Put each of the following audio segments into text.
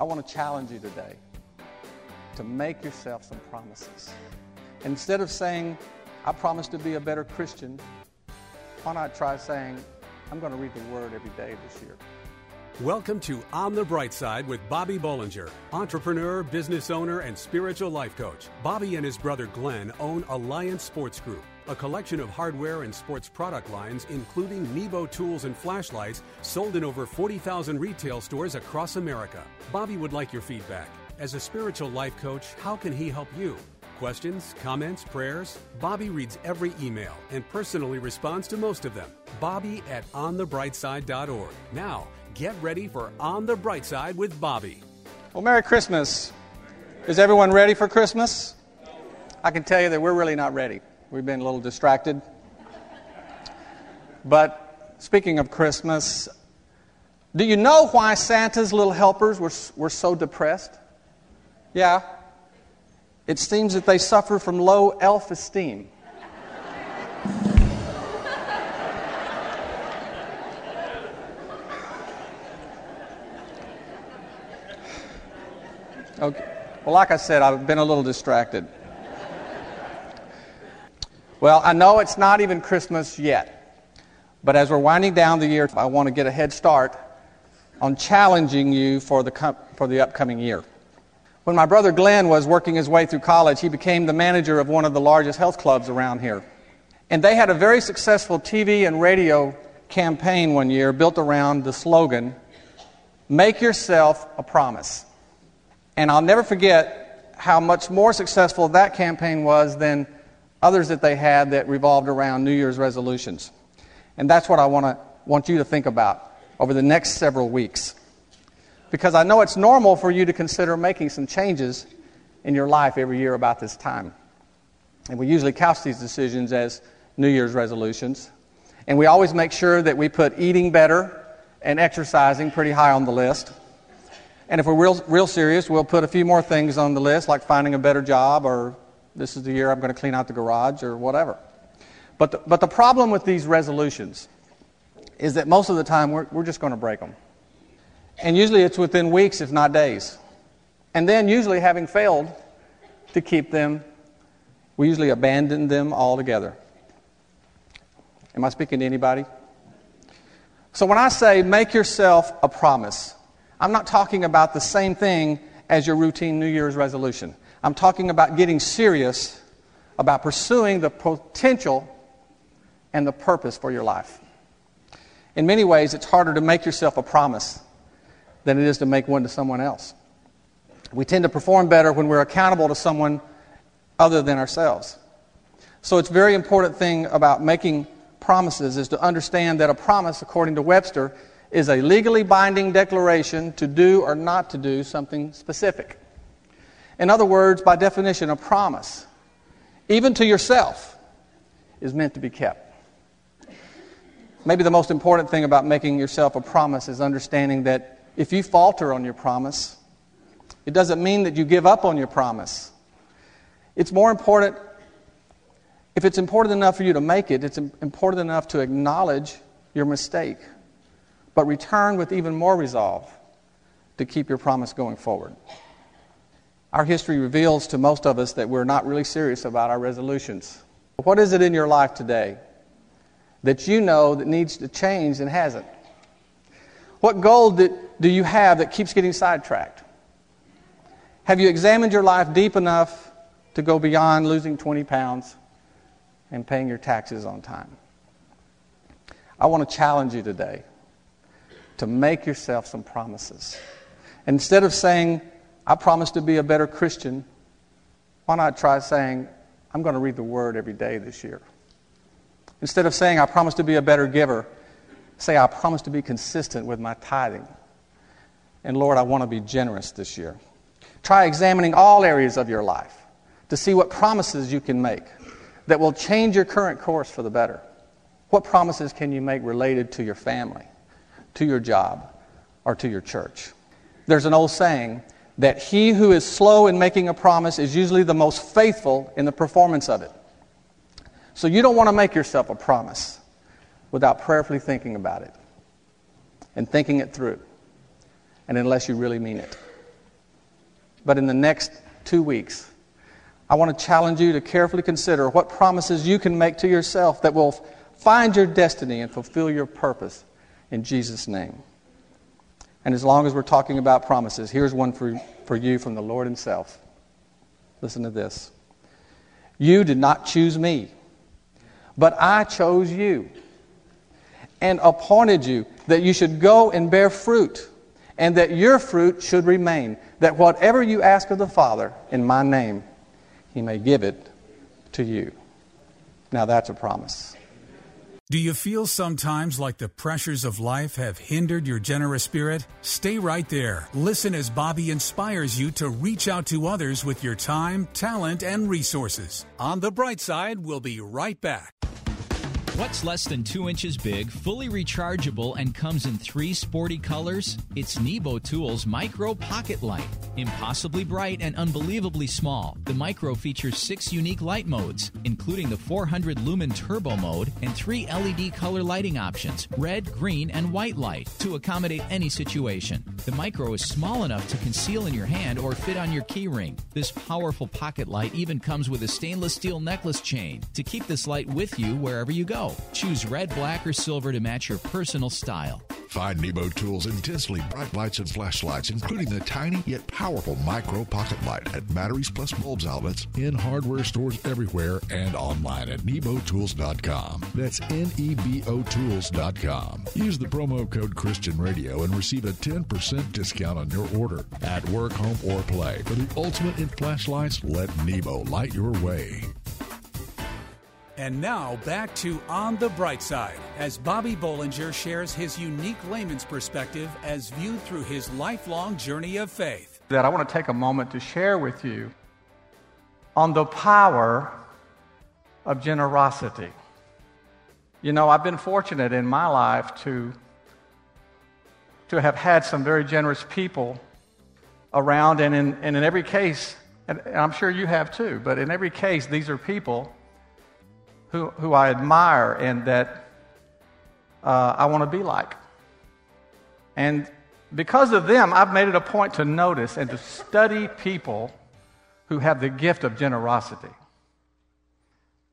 I want to challenge you today to make yourself some promises. Instead of saying, I promise to be a better Christian, why not try saying, I'm going to read the Word every day this year? Welcome to On the Bright Side with Bobby Bolinger, entrepreneur, business owner, and spiritual life coach. Bobby and his brother Glenn own Alliance Sports Group, a collection of hardware and sports product lines, including Nebo tools and flashlights, sold in over 40,000 retail stores across America. Bobby would like your feedback. As a spiritual life coach, how can he help you? Questions, comments, prayers? Bobby reads every email and personally responds to most of them. Bobby at onthebrightside.org. Now, get ready for On the Bright Side with Bobby. Well, Merry Christmas. Is everyone ready for Christmas? I can tell you that we're really not ready. We've been a little distracted. But speaking of Christmas, do you know why Santa's little helpers were, were so depressed? Yeah. It seems that they suffer from low elf esteem. Okay. Well, like I said, I've been a little distracted. Well, I know it's not even Christmas yet, but as we're winding down the year, I want to get a head start on challenging you for the, for the upcoming year. When my brother Glenn was working his way through college, he became the manager of one of the largest health clubs around here. And they had a very successful TV and radio campaign one year built around the slogan, Make Yourself a Promise. And I'll never forget how much more successful that campaign was than others that they had that revolved around New Year's resolutions. And that's what I want, to, want you to think about over the next several weeks because I know it's normal for you to consider making some changes in your life every year about this time. And we usually couch these decisions as New Year's resolutions. And we always make sure that we put eating better and exercising pretty high on the list. And if we're real, real serious, we'll put a few more things on the list, like finding a better job, or this is the year I'm going to clean out the garage, or whatever. But the, but the problem with these resolutions is that most of the time we're, we're just going to break them. And usually it's within weeks, if not days. And then, usually, having failed to keep them, we usually abandon them altogether. Am I speaking to anybody? So, when I say make yourself a promise, I'm not talking about the same thing as your routine New Year's resolution. I'm talking about getting serious about pursuing the potential and the purpose for your life. In many ways, it's harder to make yourself a promise than it is to make one to someone else. We tend to perform better when we're accountable to someone other than ourselves. So it's a very important thing about making promises is to understand that a promise, according to Webster, is a legally binding declaration to do or not to do something specific. In other words, by definition, a promise, even to yourself, is meant to be kept. Maybe the most important thing about making yourself a promise is understanding that if you falter on your promise, it doesn't mean that you give up on your promise. It's more important, if it's important enough for you to make it, it's important enough to acknowledge your mistake, but return with even more resolve to keep your promise going forward. Our history reveals to most of us that we're not really serious about our resolutions. What is it in your life today that you know that needs to change and hasn't? What goal did, do you have that keeps getting sidetracked? Have you examined your life deep enough to go beyond losing 20 pounds and paying your taxes on time? I want to challenge you today to make yourself some promises. Instead of saying, I promise to be a better Christian, why not try saying, I'm going to read the Word every day this year? Instead of saying, I promise to be a better giver, say, I promise to be consistent with my tithing. And Lord, I want to be generous this year. Try examining all areas of your life to see what promises you can make that will change your current course for the better. What promises can you make related to your family, to your job, or to your church? There's an old saying that he who is slow in making a promise is usually the most faithful in the performance of it. So you don't want to make yourself a promise without prayerfully thinking about it and thinking it through, and unless you really mean it. But in the next two weeks, I want to challenge you to carefully consider what promises you can make to yourself that will find your destiny and fulfill your purpose in Jesus' name. And as long as we're talking about promises, here's one for, for you from the Lord Himself. Listen to this. You did not choose me, but I chose you and appointed you that you should go and bear fruit, and that your fruit should remain, that whatever you ask of the Father in my name, he may give it to you. Now that's a promise. Do you feel sometimes like the pressures of life have hindered your generous spirit? Stay right there. Listen as Bobby inspires you to reach out to others with your time, talent, and resources. On the bright side, we'll be right back. What's less than two inches big, fully rechargeable, and comes in three sporty colors? It's Nebo Tools Micro Pocket Light. Impossibly bright and unbelievably small, the Micro features six unique light modes, including the 400 lumen turbo mode and three LED color lighting options red, green, and white light to accommodate any situation. The Micro is small enough to conceal in your hand or fit on your keyring. This powerful pocket light even comes with a stainless steel necklace chain to keep this light with you wherever you go. Choose red, black, or silver to match your personal style. Find Nebo Tools' intensely bright lights and flashlights, including the tiny yet powerful micro pocket light at Batteries Plus Bulbs outlets, in hardware stores everywhere, and online at nebotools.com. That's N-E-B-O Tools.com. Use the promo code Christian Radio and receive a 10% discount on your order. At work, home, or play. For the ultimate in flashlights, let Nebo light your way. And now back to On the Bright Side as Bobby Bolinger shares his unique layman's perspective as viewed through his lifelong journey of faith. That I want to take a moment to share with you on the power of generosity. You know, I've been fortunate in my life to, to have had some very generous people around, and in, and in every case, and I'm sure you have too, but in every case, these are people who, who I admire and that uh, I want to be like. And because of them, I've made it a point to notice and to study people who have the gift of generosity.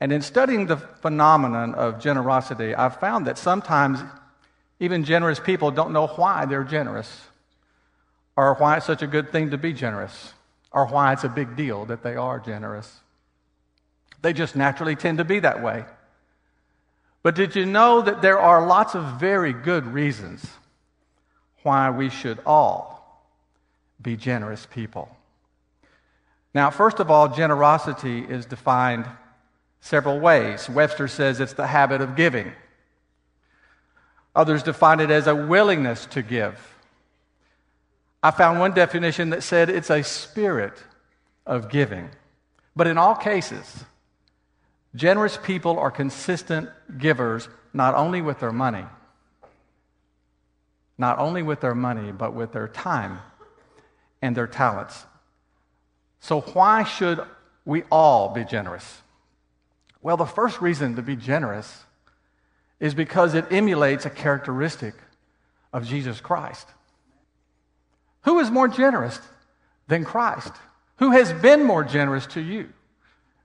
And in studying the phenomenon of generosity, I've found that sometimes even generous people don't know why they're generous, or why it's such a good thing to be generous, or why it's a big deal that they are generous. They just naturally tend to be that way. But did you know that there are lots of very good reasons why we should all be generous people? Now, first of all, generosity is defined several ways. Webster says it's the habit of giving. Others define it as a willingness to give. I found one definition that said it's a spirit of giving. But in all cases, Generous people are consistent givers, not only with their money, not only with their money, but with their time and their talents. So, why should we all be generous? Well, the first reason to be generous is because it emulates a characteristic of Jesus Christ. Who is more generous than Christ? Who has been more generous to you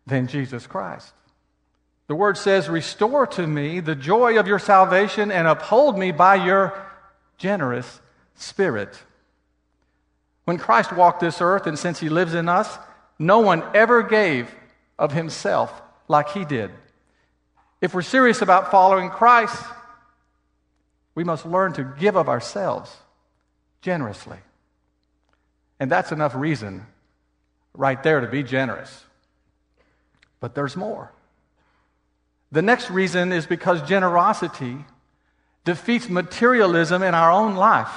than Jesus Christ? The word says, Restore to me the joy of your salvation and uphold me by your generous spirit. When Christ walked this earth, and since he lives in us, no one ever gave of himself like he did. If we're serious about following Christ, we must learn to give of ourselves generously. And that's enough reason right there to be generous. But there's more. The next reason is because generosity defeats materialism in our own life.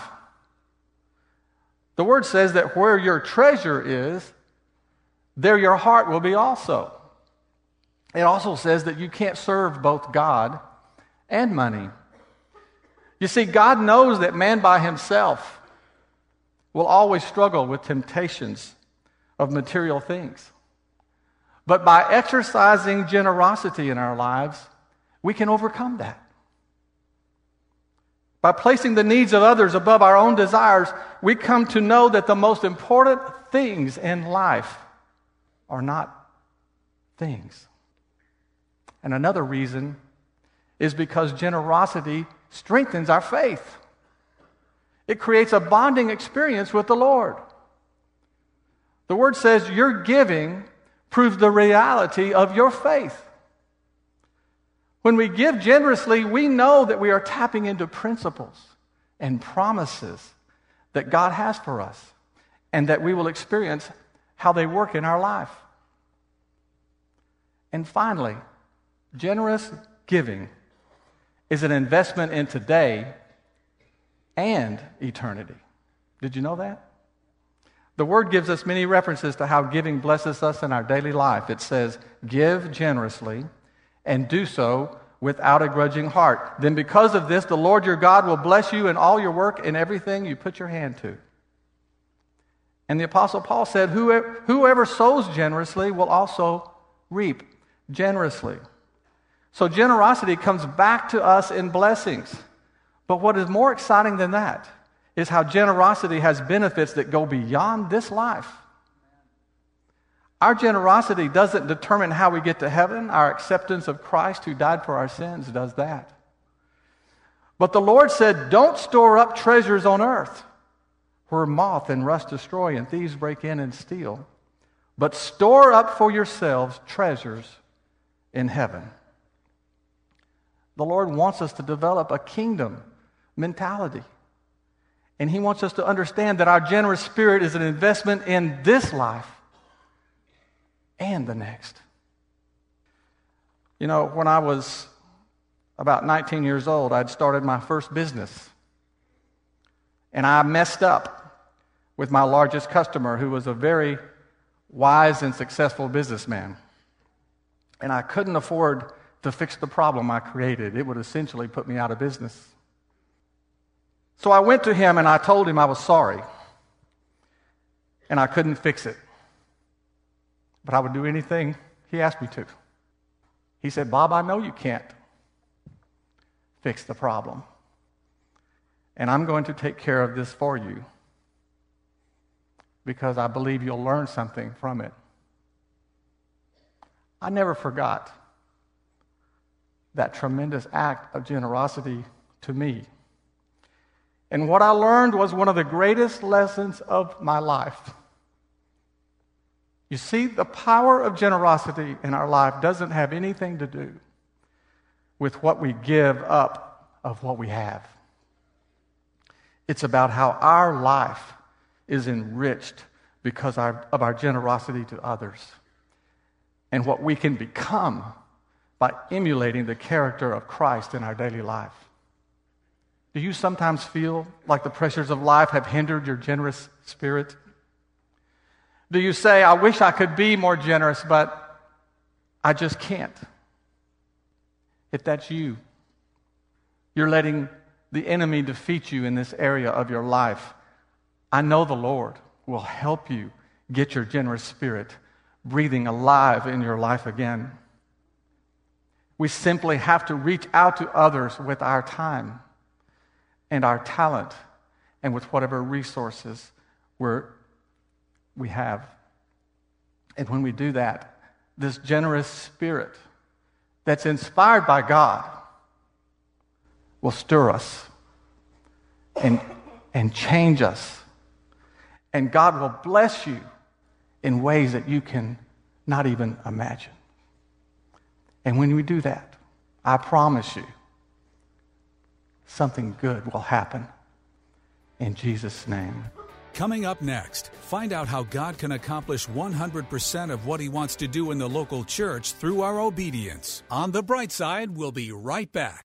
The word says that where your treasure is, there your heart will be also. It also says that you can't serve both God and money. You see, God knows that man by himself will always struggle with temptations of material things. But by exercising generosity in our lives, we can overcome that. by placing the needs of others above our own desires, we come to know that the most important things in life are not things. And another reason is because generosity strengthens our faith. It creates a bonding experience with the Lord. The word says your giving proves the reality of your faith. When we give generously, we know that we are tapping into principles and promises that God has for us and that we will experience how they work in our life. And finally, generous giving is an investment in today and eternity. Did you know that? The word gives us many references to how giving blesses us in our daily life. It says, Give generously and do so without a grudging heart. Then, because of this, the Lord your God will bless you in all your work and everything you put your hand to. And the Apostle Paul said, Whoever, sows generously will also reap generously. So, generosity comes back to us in blessings. But what is more exciting than that is how generosity has benefits that go beyond this life. Our generosity doesn't determine how we get to heaven. Our acceptance of Christ who died for our sins does that. But the Lord said, Don't store up treasures on earth where moth and rust destroy and thieves break in and steal, but store up for yourselves treasures in heaven. The Lord wants us to develop a kingdom mentality. And He wants us to understand that our generous spirit is an investment in this life and the next. You know, when I was about 19 years old, I'd started my first business. And I messed up with my largest customer, who was a very wise and successful businessman. And I couldn't afford to fix the problem I created. It would essentially put me out of business. So I went to him and I told him I was sorry and I couldn't fix it. But I would do anything he asked me to. He said, Bob, I know you can't fix the problem. And I'm going to take care of this for you because I believe you'll learn something from it. I never forgot that tremendous act of generosity to me. And what I learned was one of the greatest lessons of my life. You see, the power of generosity in our life doesn't have anything to do with what we give up of what we have. It's about how our life is enriched because of our generosity to others and what we can become by emulating the character of Christ in our daily life. Do you sometimes feel like the pressures of life have hindered your generous spirit? Do you say, I wish I could be more generous, but I just can't? If that's you, you're letting the enemy defeat you in this area of your life. I know the Lord will help you get your generous spirit breathing alive in your life again. We simply have to reach out to others with our time and our talent and with whatever resources we're, we have. And when we do that, this generous spirit that's inspired by God will stir us and, and change us. And God will bless you in ways that you can not even imagine. And when we do that, I promise you, something good will happen. In Jesus' name. Coming up next, find out how God can accomplish 100% of what He wants to do in the local church through our obedience. On the bright side, we'll be right back.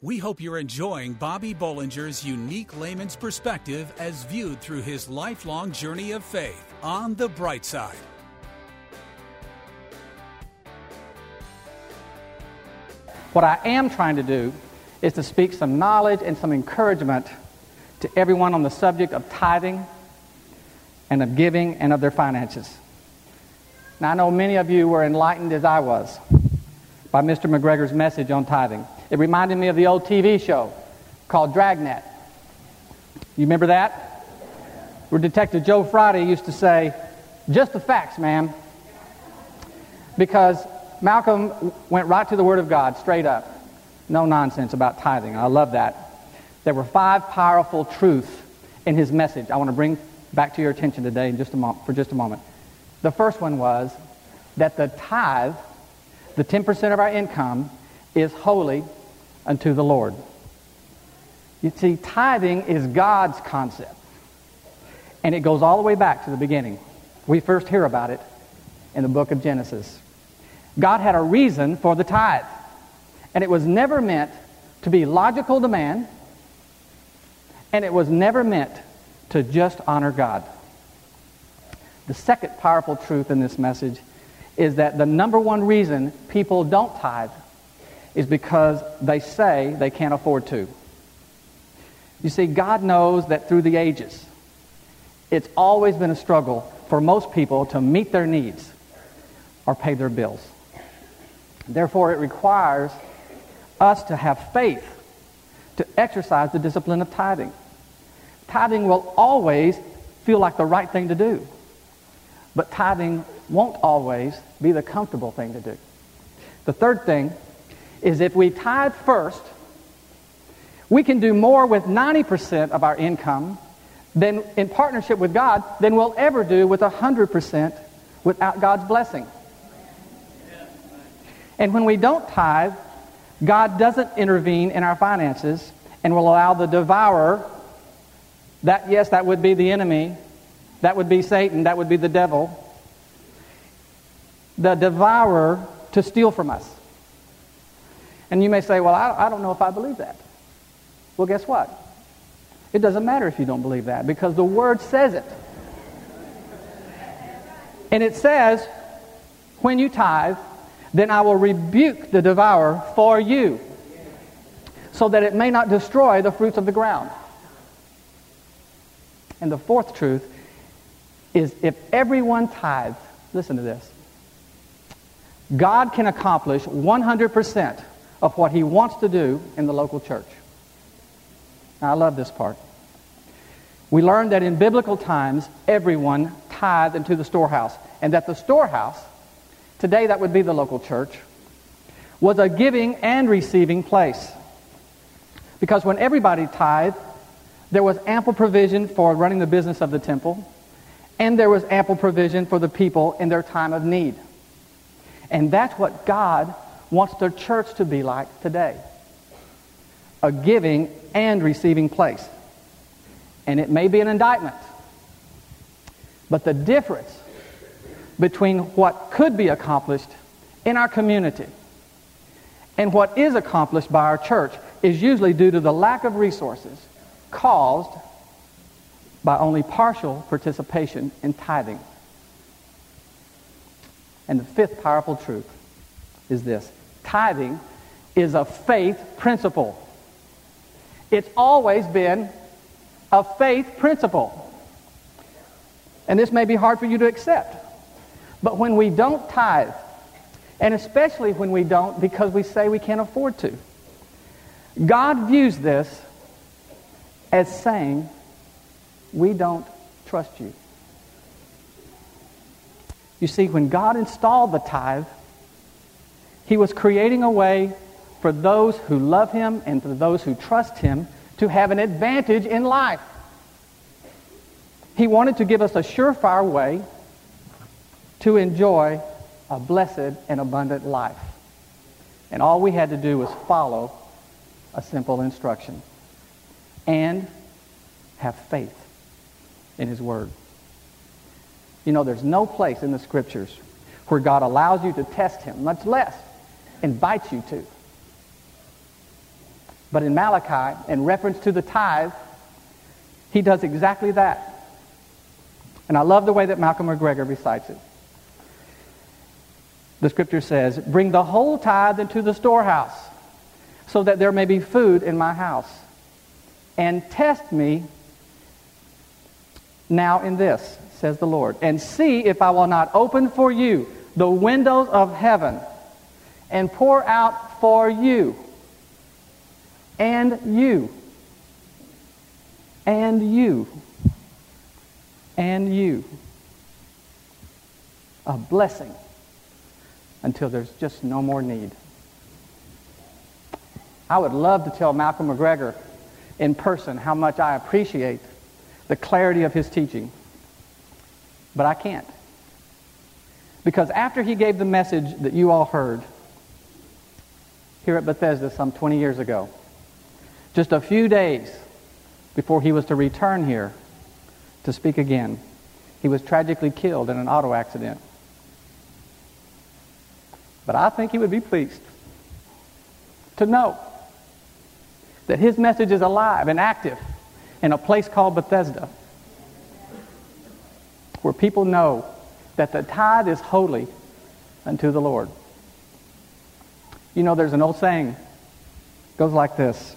We hope you're enjoying Bobby Bolinger's unique layman's perspective as viewed through his lifelong journey of faith on the bright side. What I am trying to do is to speak some knowledge and some encouragement to everyone on the subject of tithing and of giving and of their finances. Now, I know many of you were enlightened as I was by Mr. McGregor's message on tithing. It reminded me of the old TV show called Dragnet. You remember that? Where Detective Joe Friday used to say, just the facts, ma'am. Because Malcolm went right to the Word of God, straight up. No nonsense about tithing. I love that. There were five powerful truths in his message I want to bring back to your attention today in just a mo- for just a moment. The first one was that the tithe, the 10% of our income, is holy unto the Lord. You see, tithing is God's concept. And it goes all the way back to the beginning. We first hear about it in the book of Genesis. God had a reason for the tithe. And it was never meant to be logical demand. And it was never meant to just honor God. The second powerful truth in this message is that the number one reason people don't tithe is because they say they can't afford to. You see, God knows that through the ages, it's always been a struggle for most people to meet their needs or pay their bills. Therefore, it requires us to have faith to exercise the discipline of tithing. Tithing will always feel like the right thing to do, but tithing won't always be the comfortable thing to do. The third thing is if we tithe first, we can do more with 90% of our income than in partnership with God than we'll ever do with 100% without God's blessing. And when we don't tithe, God doesn't intervene in our finances and will allow the devourer, that, yes, that would be the enemy, that would be Satan, that would be the devil, the devourer to steal from us. And you may say, well, I, I don't know if I believe that. Well, guess what? It doesn't matter if you don't believe that because the Word says it. And it says, when you tithe, then I will rebuke the devourer for you, so that it may not destroy the fruits of the ground. And the fourth truth is if everyone tithes, listen to this, God can accomplish 100% of what he wants to do in the local church. Now, I love this part. We learned that in biblical times, everyone tithed into the storehouse, and that the storehouse today that would be the local church, was a giving and receiving place. Because when everybody tithed, there was ample provision for running the business of the temple, and there was ample provision for the people in their time of need. And that's what God wants the church to be like today a giving and receiving place. And it may be an indictment, but the difference between what could be accomplished in our community and what is accomplished by our church is usually due to the lack of resources caused by only partial participation in tithing. And the fifth powerful truth is this tithing is a faith principle. It's always been a faith principle. And this may be hard for you to accept. But when we don't tithe, and especially when we don't because we say we can't afford to, God views this as saying, we don't trust you. You see, when God installed the tithe, he was creating a way for those who love him and for those who trust him to have an advantage in life. He wanted to give us a surefire way to enjoy a blessed and abundant life. And all we had to do was follow a simple instruction and have faith in his word. You know, there's no place in the scriptures where God allows you to test him, much less invites you to. But in Malachi, in reference to the tithe, he does exactly that. And I love the way that Malcolm McGregor recites it. The scripture says, Bring the whole tithe into the storehouse, so that there may be food in my house. And test me now in this, says the Lord, and see if I will not open for you the windows of heaven and pour out for you and you and you and you a blessing until there's just no more need. I would love to tell Malcolm McGregor in person how much I appreciate the clarity of his teaching, but I can't. Because after he gave the message that you all heard here at Bethesda some 20 years ago, just a few days before he was to return here to speak again, he was tragically killed in an auto accident. But I think he would be pleased to know that his message is alive and active in a place called Bethesda, where people know that the tithe is holy unto the Lord. You know, there's an old saying, goes like this.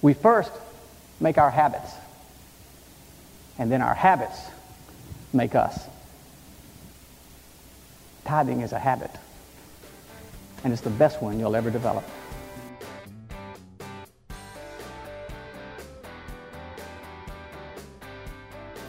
We first make our habits, and then our habits make us. Tithing is a habit, and it's the best one you'll ever develop.